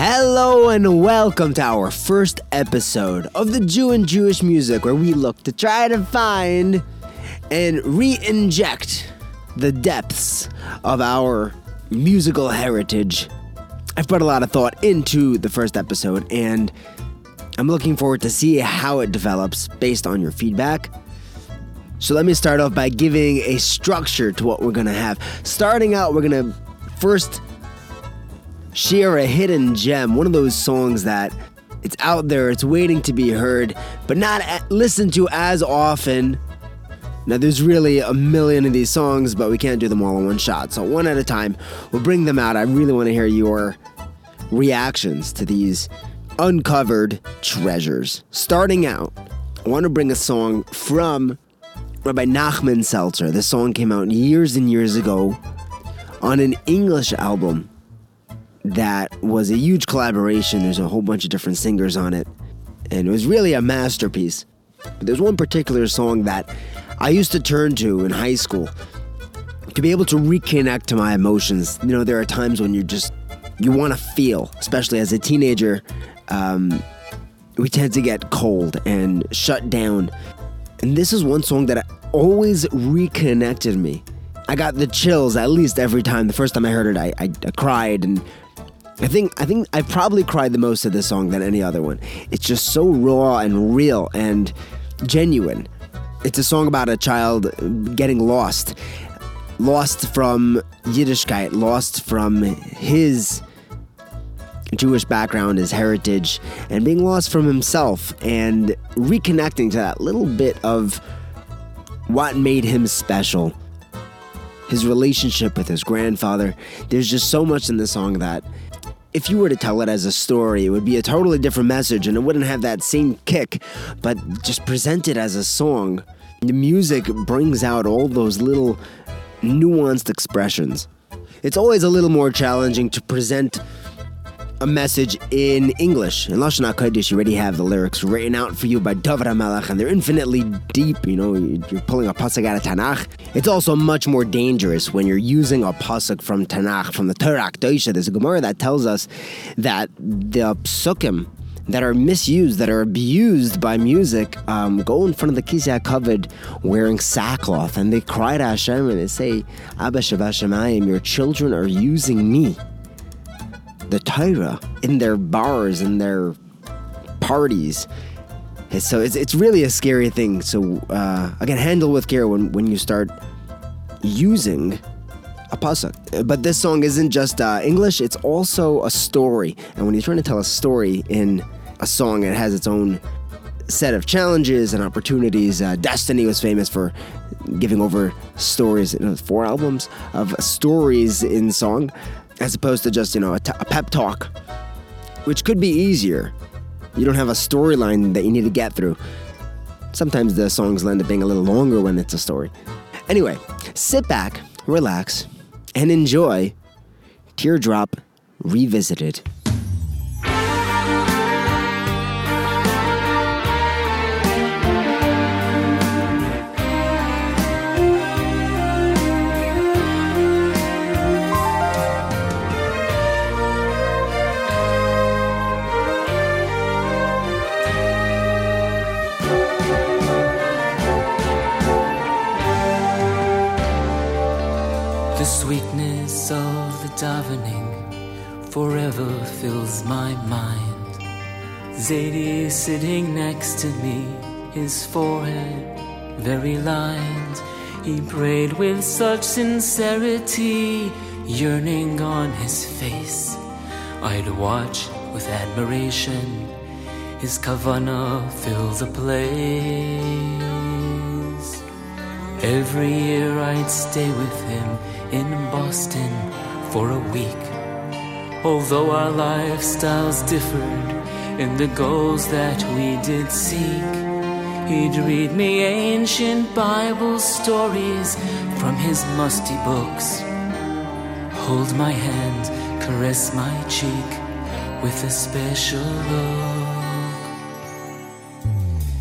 Hello and welcome to our first episode of the Jew in Jewish Music, where we look to try to find and re inject the depths of our musical heritage. I've put a lot of thought into the first episode, and I'm looking forward to see how it develops based on your feedback. So let me start off by giving a structure to what we're gonna have. Starting out, we're gonna first share a hidden gem, one of those songs that it's out there, it's waiting to be heard, but not listened to as often. Now, there's really a million of these songs, but we can't do them all in one shot. So, one at a time, we'll bring them out. I really want to hear your reactions to these uncovered treasures. Starting out, I want to bring a song from Rabbi Nachman Seltzer. This song came out years and years ago on an English album that was a huge collaboration. There's a whole bunch of different singers on it, and it was really a masterpiece. But there's one particular song that I used to turn to in high school to be able to reconnect to my emotions. You know, there are times when you just you want to feel, especially as a teenager. Um, we tend to get cold and shut down, and this is one song that always reconnected me. I got the chills at least every time. The first time I heard it, I, I, I cried and I think I think I probably cried the most at this song than any other one. It's just so raw and real and genuine. It's a song about a child getting lost, lost from Yiddishkeit, lost from his Jewish background, his heritage, and being lost from himself and reconnecting to that little bit of what made him special. His relationship with his grandfather. There's just so much in this song that if you were to tell it as a story, it would be a totally different message and it wouldn't have that same kick. But just present it as a song, the music brings out all those little nuanced expressions. It's always a little more challenging to present a message in English. In Lashon HaKodesh, you already have the lyrics written out for you by David HaMelech, and they're infinitely deep. You know, you're pulling a pasuk out of Tanakh. It's also much more dangerous when you're using a pasuk from Tanakh, from the Torah Kedosha. There's a Gemara that tells us that the psukim that are misused, that are abused by music, um, go in front of the Kisei HaKavod wearing sackcloth, and they cry to Hashem and they say, Abba Shabbat your children are using me the Torah in their bars and their parties. So it's, it's really a scary thing. So uh, again, handle with care when, when you start using a pasuk. But this song isn't just uh, English; it's also a story. And when you're trying to tell a story in a song, it has its own set of challenges and opportunities. Uh, Destiny was famous for giving over stories, you know, four albums of stories in song as opposed to just, you know, a, t- a pep talk, which could be easier. You don't have a storyline that you need to get through. Sometimes the songs end up being a little longer when it's a story. Anyway, sit back, relax, and enjoy Teardrop Revisited. Zadie sitting next to me, his forehead very lined. He prayed with such sincerity, yearning on his face. I'd watch with admiration. His kavana fill the place. Every year I'd stay with him in Boston for a week. Although our lifestyles differed in the goals that we did seek, he'd read me ancient Bible stories from his musty books. Hold my hand, caress my cheek with a special look.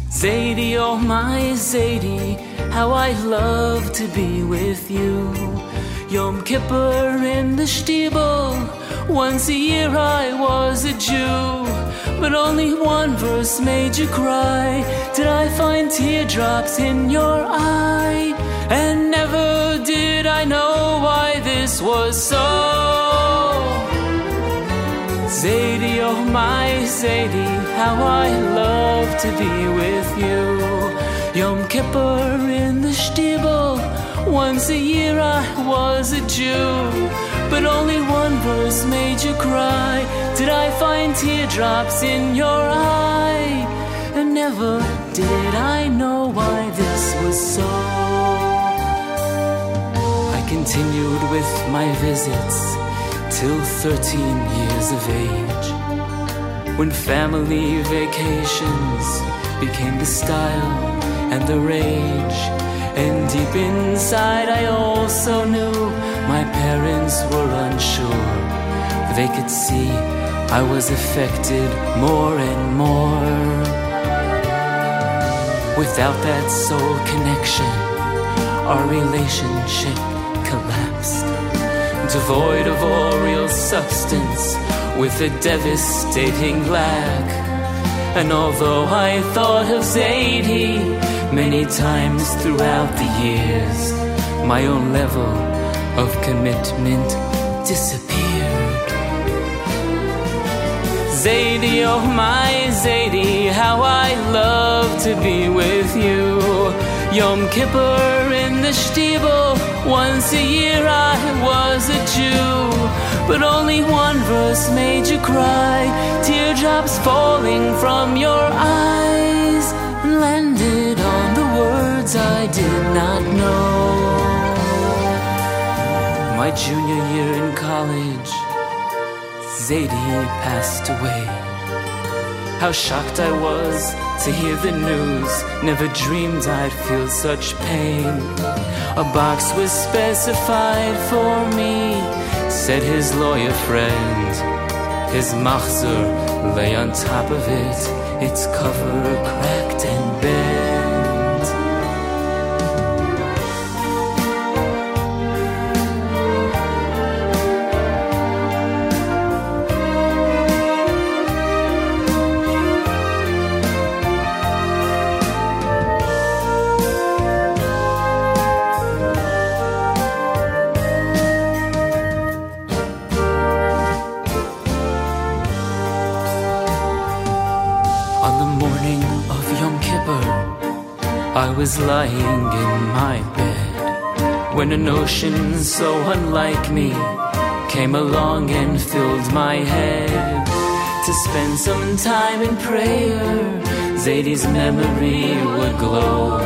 Zadie, oh my Zadie, how I love to be with you. Yom Kippur in the Stiebel Once a year I was a Jew, but only one verse made you cry. Did I find teardrops in your eye? And never did I know why this was so. Zadie, oh my Zadie, how I love to be with you. Yom Kippur in the Stiebel, once a year I was a Jew but only one verse made you cry. Did I find teardrops in your eye? And never did I know why this was so. I continued with my visits till 13 years of age. When family vacations became the style and the rage. And deep inside, I also knew my parents were unsure. They could see I was affected more and more. Without that soul connection, our relationship collapsed. Devoid of all real substance, with a devastating lack. And although I thought of Zadie many times throughout the years, my own level of commitment disappeared. Zadie, oh my Zadie, how I love to be with you. Yom Kippur in the Stiebel, once a year I was a Jew. But only one verse made you cry, teardrops falling from your eyes, landed on the words I did not know my junior year in college, Zadie passed away. How shocked I was to hear the news. Never dreamed I'd feel such pain. A box was specified for me, said his lawyer friend. His machzor lay on top of it, its cover cracked and bare. Was lying in my bed when a notion so unlike me came along and filled my head to spend some time in prayer. Zadie's memory would glow.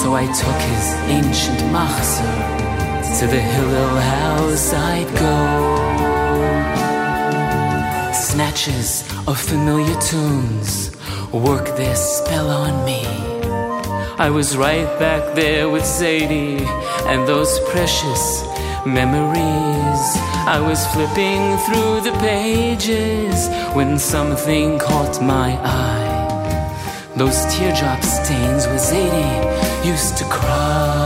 So I took his ancient machzor to the Hillel house I'd go. Snatches of familiar tunes work their spell on me. I was right back there with Zadie and those precious memories. I was flipping through the pages when something caught my eye. Those teardrop stains where Zadie used to cry.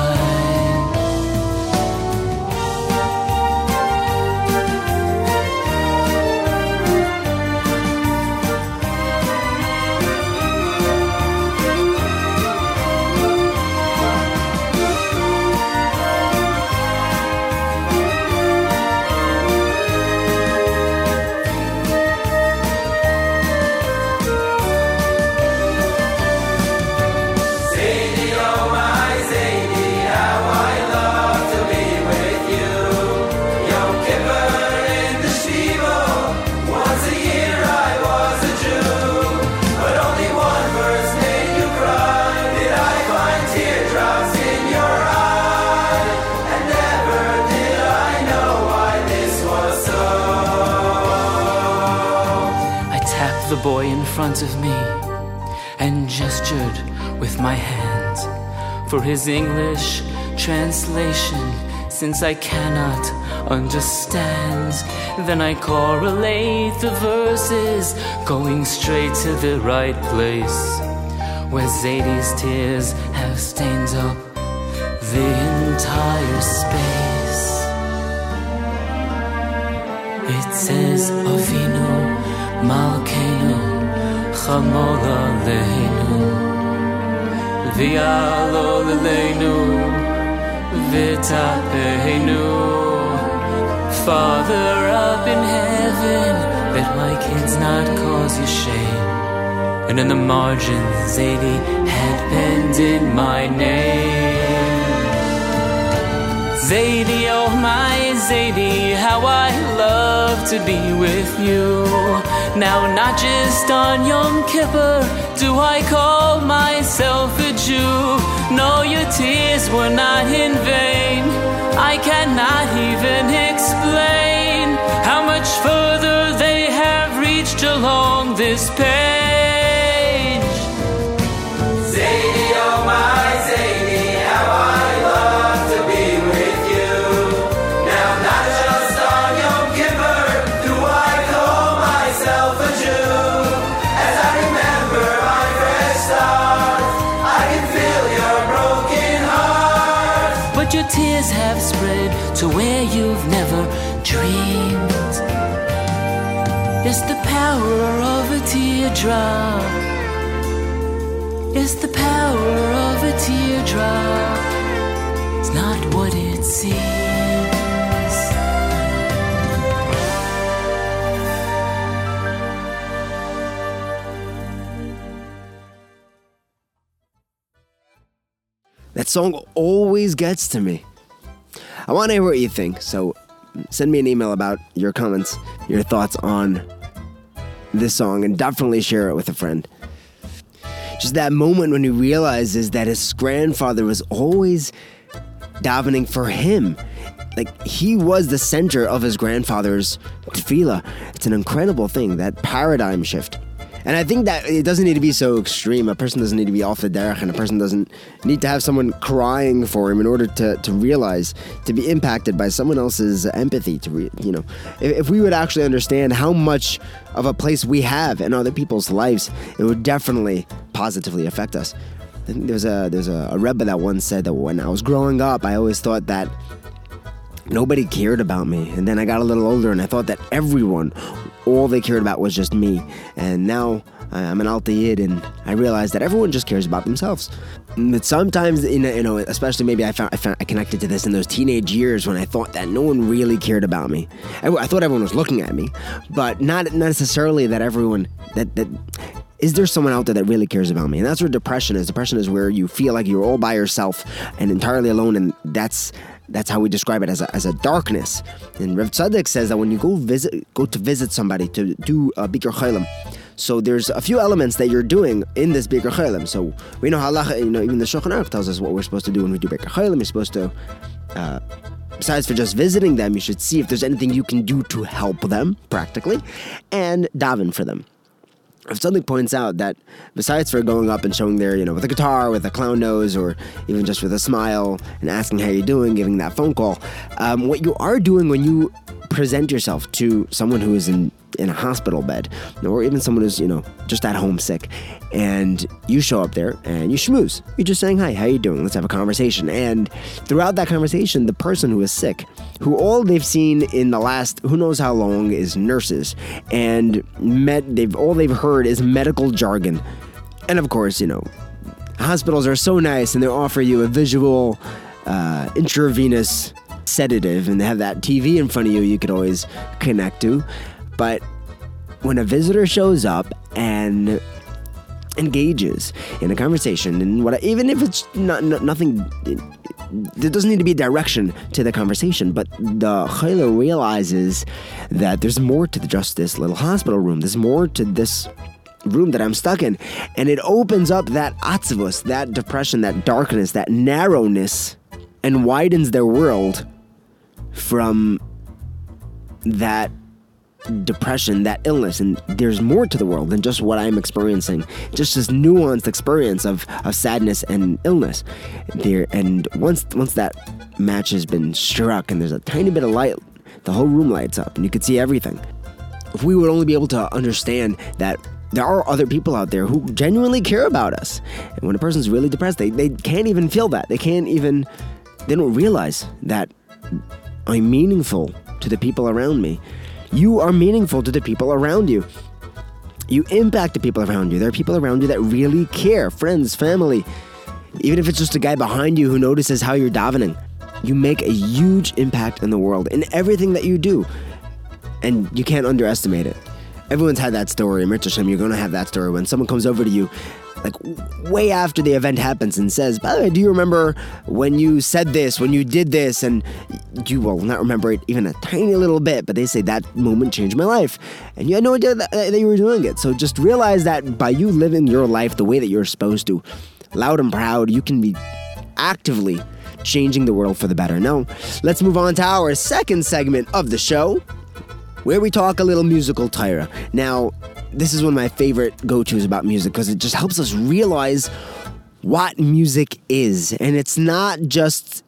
Boy in front of me and gestured with my hand for his English translation since I cannot understand. Then I correlate the verses going straight to the right place where Zadie's tears have stained up the entire space. It says, Avinu Aleinu V'tapeinu Father up in heaven Let my kids not cause you shame. And in the margins Zadie had penned in my name Zadie, oh my Zadie, how I love to be with you. Now, not just on Yom Kippur do I call myself a Jew. No, your tears were not in vain. I cannot even explain how much further they have reached along this page. Teardrop. It's the power of a teardrop. It's not what it seems. That song always gets to me. I want to hear what you think, so send me an email about your comments, your thoughts on this song, and definitely share it with a friend. Just that moment when he realizes that his grandfather was always davening for him. Like he was the center of his grandfather's tefillah. It's an incredible thing, that paradigm shift. And I think that it doesn't need to be so extreme. A person doesn't need to be off the derech, and a person doesn't need to have someone crying for him in order to, to realize, to be impacted by someone else's empathy. To re, you know, if, if we would actually understand how much of a place we have in other people's lives, it would definitely positively affect us. There's a there's a, a rebbe that once said that when I was growing up, I always thought that nobody cared about me. And then I got a little older and I thought that everyone, all they cared about was just me. And now I- I'm an Alta Yid and I realize that everyone just cares about themselves. But sometimes, you know, especially maybe I found, I found I connected to this in those teenage years when I thought that no one really cared about me. I, I thought everyone was looking at me, but not necessarily that everyone that that is there someone out there that really cares about me? And that's where depression is. Depression is where you feel like you're all by yourself and entirely alone, and that's that's how we describe it as a, as a darkness. And Rev Tzaddik says that when you go visit, go to visit somebody to do a Bikur Cholim, so there's a few elements that you're doing in this Bikur Cholim. So we know halacha, you know, even the Shulchan Aruch tells us what we're supposed to do when we do Bikur Cholim. You're supposed to uh, besides for just visiting them, you should see if there's anything you can do to help them practically, and daven for them. If something points out that besides for going up and showing their, you know, with a guitar, with a clown nose, or even just with a smile and asking how you're doing, giving that phone call, um, what you are doing when you present yourself to someone who is in in a hospital bed, or even someone who's you know just at home sick, and you show up there and you schmooze. You're just saying hi, how you doing? Let's have a conversation. And throughout that conversation, the person who is sick, who all they've seen in the last who knows how long is nurses, and med, they've all they've heard is medical jargon, and of course you know hospitals are so nice and they offer you a visual uh, intravenous sedative and they have that TV in front of you you could always connect to. But when a visitor shows up and engages in a conversation and what even if it's not, not nothing there doesn't need to be a direction to the conversation but the chayla realizes that there's more to the, just this little hospital room there's more to this room that I'm stuck in. And it opens up that atzvus, that depression, that darkness, that narrowness, and widens their world from that depression, that illness. And there's more to the world than just what I'm experiencing. Just this nuanced experience of, of sadness and illness. There and once once that match has been struck and there's a tiny bit of light, the whole room lights up and you can see everything if we would only be able to understand that there are other people out there who genuinely care about us. And when a person's really depressed, they, they can't even feel that. They can't even, they don't realize that I'm meaningful to the people around me. You are meaningful to the people around you. You impact the people around you. There are people around you that really care friends, family. Even if it's just a guy behind you who notices how you're davening, you make a huge impact in the world in everything that you do. And you can't underestimate it. Everyone's had that story. Mirta Shem, you're going to have that story when someone comes over to you like way after the event happens and says, By the way, do you remember when you said this, when you did this? And you will not remember it even a tiny little bit, but they say that moment changed my life. And you had no idea that, that you were doing it. So just realize that by you living your life the way that you're supposed to, loud and proud, you can be actively changing the world for the better. Now, let's move on to our second segment of the show where we talk a little musical Tyra. Now, this is one of my favorite go tos about music because it just helps us realize what music is. And it's not just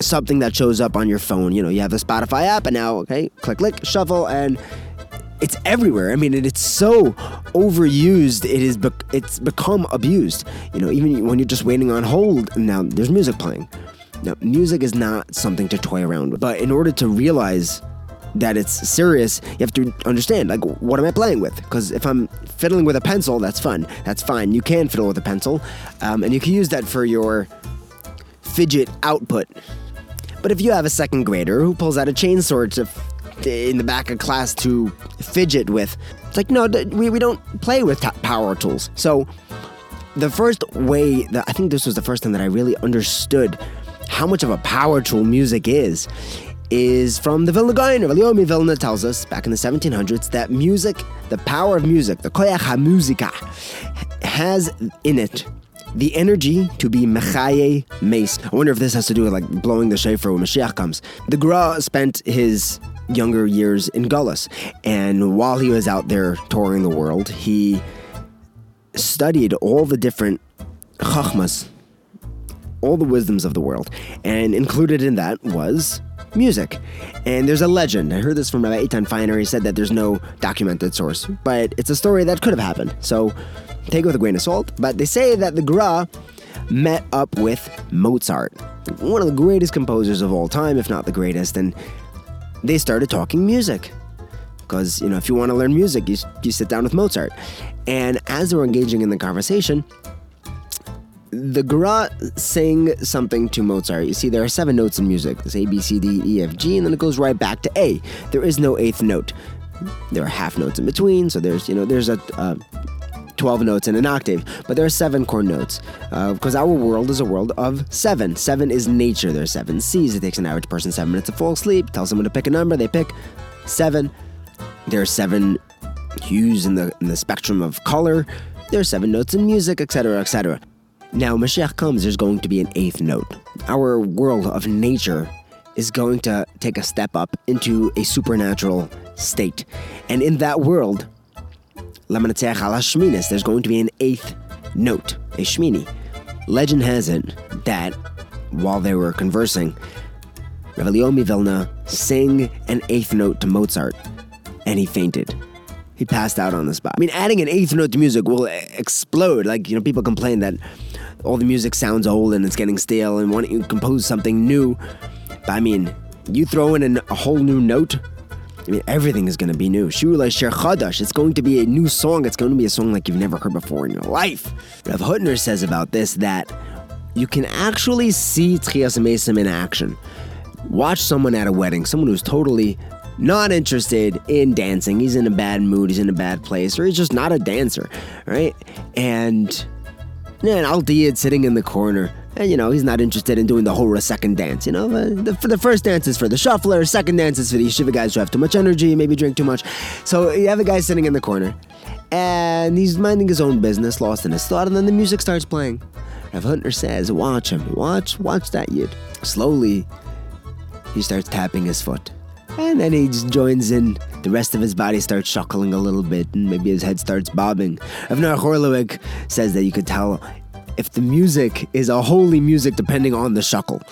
something that shows up on your phone. You know, you have the Spotify app, and now, okay, click, click, shuffle, and it's everywhere. I mean, it's so overused. It is. Be- it's become abused. You know, even when you're just waiting on hold, now there's music playing. Now, music is not something to toy around with. But in order to realize that it's serious, you have to understand, like, what am I playing with? Because if I'm fiddling with a pencil, that's fun. That's fine. You can fiddle with a pencil, um, and you can use that for your fidget output. But if you have a second grader who pulls out a chainsaw to f- in the back of class to fidget with, it's like, no, we, we don't play with t- power tools. So the first way that I think this was the first time that I really understood how much of a power tool music is is from the Vilna Gaon. Leomi Vilna tells us back in the 1700s that music, the power of music, the koyach ha-muzika, has in it the energy to be mechaye mace. I wonder if this has to do with like blowing the shofar when Mashiach comes. The Gra spent his younger years in Gullus, and while he was out there touring the world, he studied all the different chachmas, all the wisdoms of the world, and included in that was music. And there's a legend. I heard this from Rabbi Eitan Feiner. He said that there's no documented source, but it's a story that could have happened. So take it with a grain of salt. But they say that the Gra met up with Mozart, one of the greatest composers of all time, if not the greatest, and they started talking music. Because, you know, if you want to learn music, you, you sit down with Mozart. And as they were engaging in the conversation, the Gra sang something to Mozart. You see, there are seven notes in music. There's A, B, C, D, E, F, G, and then it goes right back to A. There is no eighth note. There are half notes in between, so there's, you know, there's a... Uh, 12 notes in an octave, but there are seven chord notes because our world is a world of seven. Seven is nature. There are seven seas. It takes an average person seven minutes to fall asleep. Tell someone to pick a number, they pick seven. There are seven hues in the in the spectrum of color. There are seven notes in music, etc., etc. Now, Mashiach comes. There's going to be an eighth note. Our world of nature is going to take a step up into a supernatural state, and in that world, there's going to be an eighth note, a Shmini. Legend has it that while they were conversing, Rav Leomi Vilna sang an eighth note to Mozart, and he fainted. He passed out on the spot. I mean, adding an eighth note to music will explode. Like, you know, people complain that all the music sounds old and it's getting stale and want to compose something new. But I mean, you throw in a whole new note, I mean, everything is going to be new. Chadash. It's going to be a new song. It's going to be a song like you've never heard before in your life. Rav Hutner says about this that you can actually see Tchias Mesim in action. Watch someone at a wedding, someone who's totally not interested in dancing. He's in a bad mood, he's in a bad place, or he's just not a dancer, right? And yeah, and Al Diyad sitting in the corner. And, you know, he's not interested in doing the whole second dance. You know, the, the first dance is for the shuffler, second dance is for the yeshiva guys who have too much energy, maybe drink too much. So you have a guy sitting in the corner, and he's minding his own business, lost in his thought, and then the music starts playing. Rav Hutner says, "Watch him, watch, watch that yid." Slowly, he starts tapping his foot, and then he just joins in. The rest of his body starts shuckling a little bit, and maybe his head starts bobbing. Avner Horlowik says that you could tell if the music is a holy music depending on the shuckle.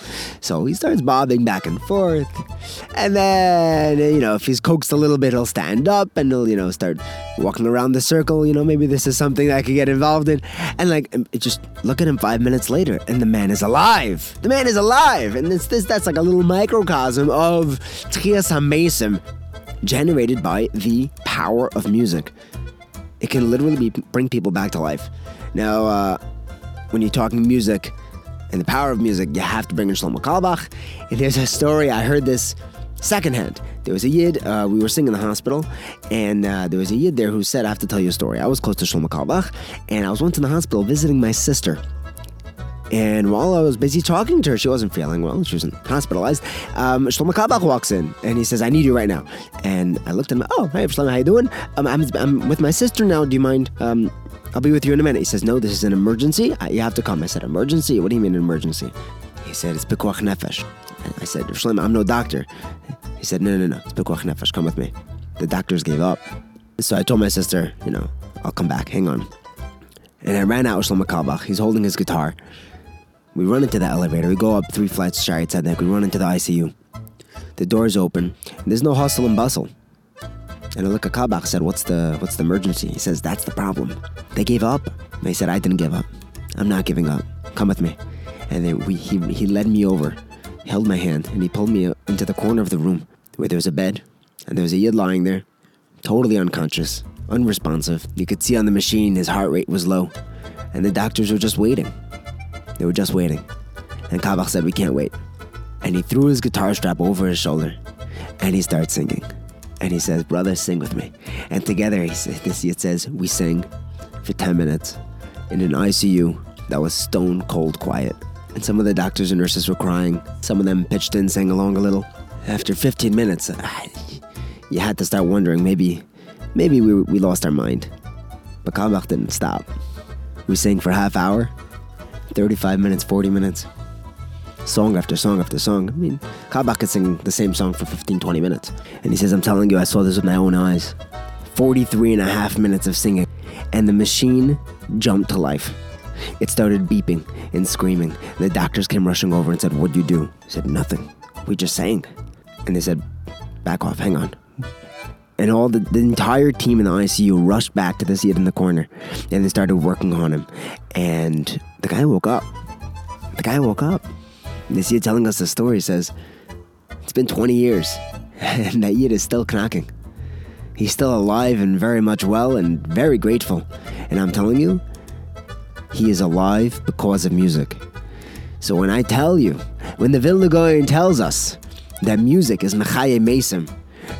So he starts bobbing back and forth. And then, you know, if he's coaxed a little bit, he'll stand up and he'll, you know, start walking around the circle. You know, maybe this is something I could get involved in. And like, just look at him five minutes later and the man is alive. The man is alive. And it's this, that's like a little microcosm of Techiyas HaMesim generated by the power of music. It can literally be, bring people back to life. Now, uh, when you're talking music and the power of music, you have to bring in Shlomo Carlebach. And there's a story, I heard this secondhand. There was a yid, uh, we were singing in the hospital, and uh, there was a yid there who said, I have to tell you a story. I was close to Shlomo Carlebach, and I was once in the hospital visiting my sister. And while I was busy talking to her, she wasn't feeling well. She wasn't hospitalized. Um, Shlomo Carlebach walks in and he says, I need you right now. And I looked at him, oh, hey, Shlomo, how you doing? Um, I'm, I'm with my sister now. Do you mind? Um, I'll be with you in a minute. He says, no, this is an emergency. I, you have to come. I said, emergency? What do you mean an emergency? He said, it's Pikuach Nefesh. And I said, Shlomo, I'm no doctor. He said, no, no, no, it's Pikuach Nefesh. Come with me. The doctors gave up. So I told my sister, you know, I'll come back. Hang on. And I ran out with Shlomo Carlebach. He's holding his guitar. We run into the elevator. We go up three flights Shaare Zedek. We run into the ICU. The door's open. There's no hustle and bustle. And Alika Carlebach said, what's the, what's the emergency? He says, that's the problem. They gave up. And I said, I didn't give up. I'm not giving up. Come with me. And then we, he, he led me over, held my hand, and he pulled me into the corner of the room where there was a bed. And there was a yid lying there, totally unconscious, unresponsive. You could see on the machine his heart rate was low. And the doctors were just waiting. They were just waiting. And Carlebach said, We can't wait. And he threw his guitar strap over his shoulder and he started singing. And he says, Brother, sing with me. And together, he says, it says, we sang for 10 minutes in an ICU that was stone cold quiet. And some of the doctors and nurses were crying. Some of them pitched in, sang along a little. After 15 minutes, uh, you had to start wondering maybe, maybe we, we lost our mind. But Carlebach didn't stop. We sang for half hour 35 minutes, 40 minutes. Song after song after song. I mean, Carlebach could sing the same song for 15, 20 minutes. And he says, I'm telling you, I saw this with my own eyes. 43 and a half minutes of singing. And the machine jumped to life. It started beeping and screaming. The doctors came rushing over and said, What'd you do? I said, Nothing. We just sang. And they said, Back off, hang on. And all the, the entire team in the ICU rushed back to the seat in the corner and they started working on him. And the guy woke up. The guy woke up. They telling us the story. Says, It's been 20 years, and that yid is still knocking. He's still alive and very much well and very grateful. And I'm telling you, he is alive because of music. So when I tell you, when the Vilna tells us that music is Mechaye Mesim,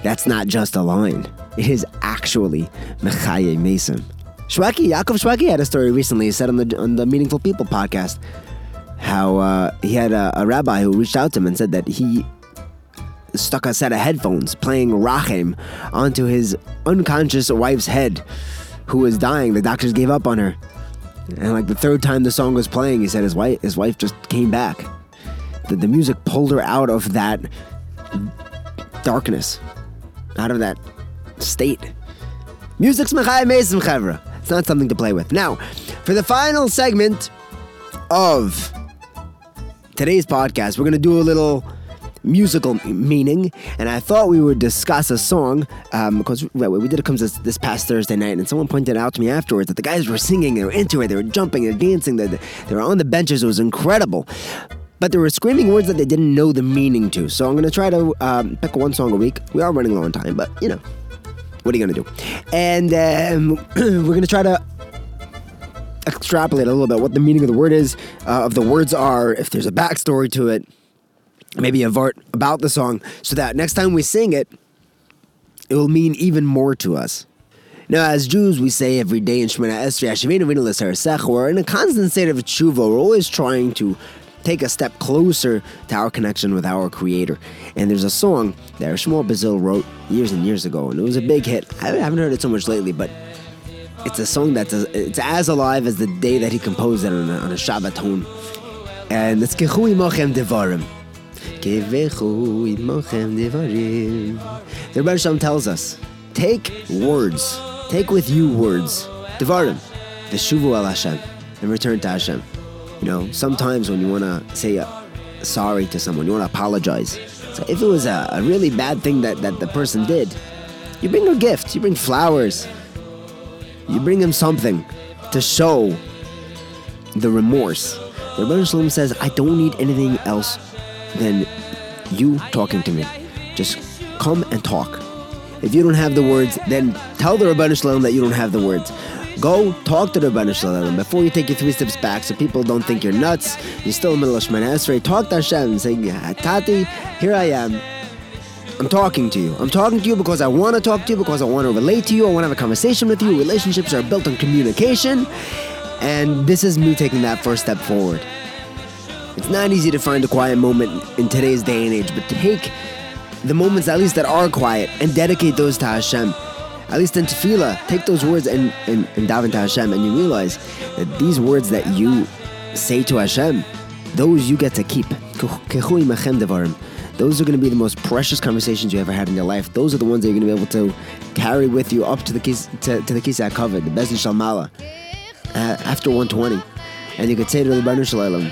that's not just a line. It is actually Mechaye Mesim. Shwekey, Yaakov Shwekey had a story recently. He said on the on the Meaningful People podcast how uh, he had a, a, rabbi who reached out to him and said that he stuck a set of headphones playing Rachem onto his unconscious wife's head, who was dying. The doctors gave up on her, and like the third time the song was playing, he said his wife his wife just came back. The, the music pulled her out of that darkness, out of that state. Music's. It's not something to play with. Now, for the final segment of today's podcast, we're going to do a little musical meaning, and I thought we would discuss a song um, because we did it comes this, this, past Thursday night, and someone pointed out to me afterwards that the guys were singing, they were into it, they were jumping, they were dancing, they, they were on the benches. It was incredible. But they were screaming words that they didn't know the meaning to. So I'm going to try to um, pick one song a week. We are running low on time, but you know, what are you going to do? And um, we're going to try to extrapolate a little bit what the meaning of the word is, uh, of the words are, if there's a backstory to it, maybe a vart about the song, so that next time we sing it, it will mean even more to us. Now, as Jews, we say every day in Shemoneh Esrei, we're in a constant state of tshuva. We're always trying to take a step closer to our connection with our Creator. And there's a song that Shmuel Brazil wrote years and years ago, and it was a big hit. I haven't heard it so much lately, but it's a song that's a, it's as alive as the day that he composed it on a, on a Shabbaton. And it's Kechu Imachem Devarim. Kechu Imachem Devarim. The Rebbe Shalom tells us, take words, take with you words, Devarim, Veshuvu al Hashem, and return to Hashem. You know, sometimes when you want to say uh, sorry to someone, you want to apologize. So if it was a, a really bad thing that, that the person did, you bring a gift, you bring flowers, you bring him something to show the remorse. The Rebbe Shalom says, I don't need anything else than you talking to me. Just come and talk. If you don't have the words, then tell the Rabbanu Shalom that you don't have the words. Go talk to the Rabbanu Shalom before you take your three steps back so people don't think you're nuts. You're still in the middle of Shemoneh Esrei. Talk to Hashem and say, Tati, here I am. I'm talking to you. I'm talking to you because I want to talk to you, because I want to relate to you. I want to have a conversation with you. Relationships are built on communication. And this is me taking that first step forward. It's not easy to find a quiet moment in today's day and age, but take the moments at least that are quiet and dedicate those to Hashem. At least in tefillah, take those words and, and, and daven to Hashem, and you realize that these words that you say to Hashem, those you get to keep. Those are going to be the most precious conversations you ever had in your life. Those are the ones that you're going to be able to carry with you up to the kis, to, to the Kisei HaKavod, the bezin shalmala, uh, after 120, and you could say to the Baruch Shalom,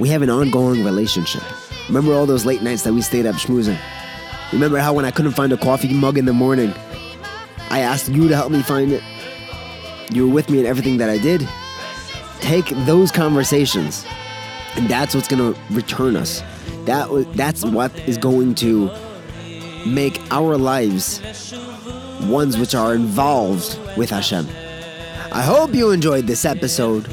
we have an ongoing relationship. Remember all those late nights that we stayed up schmoozing? Remember how when I couldn't find a coffee mug in the morning, I asked you to help me find it? You were with me in everything that I did. Take those conversations, and that's what's going to return us. That that's what is going to make our lives ones which are involved with Hashem. I hope you enjoyed this episode.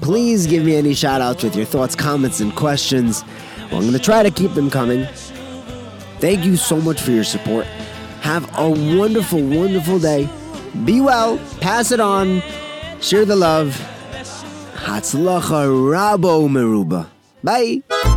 Please give me any shout outs with your thoughts, comments, and questions. Well, I'm going to try to keep them coming. Thank you so much for your support. Have a wonderful, wonderful day. Be well, pass it on, share the love. Hatzlacha Rabo Meruba. Bye.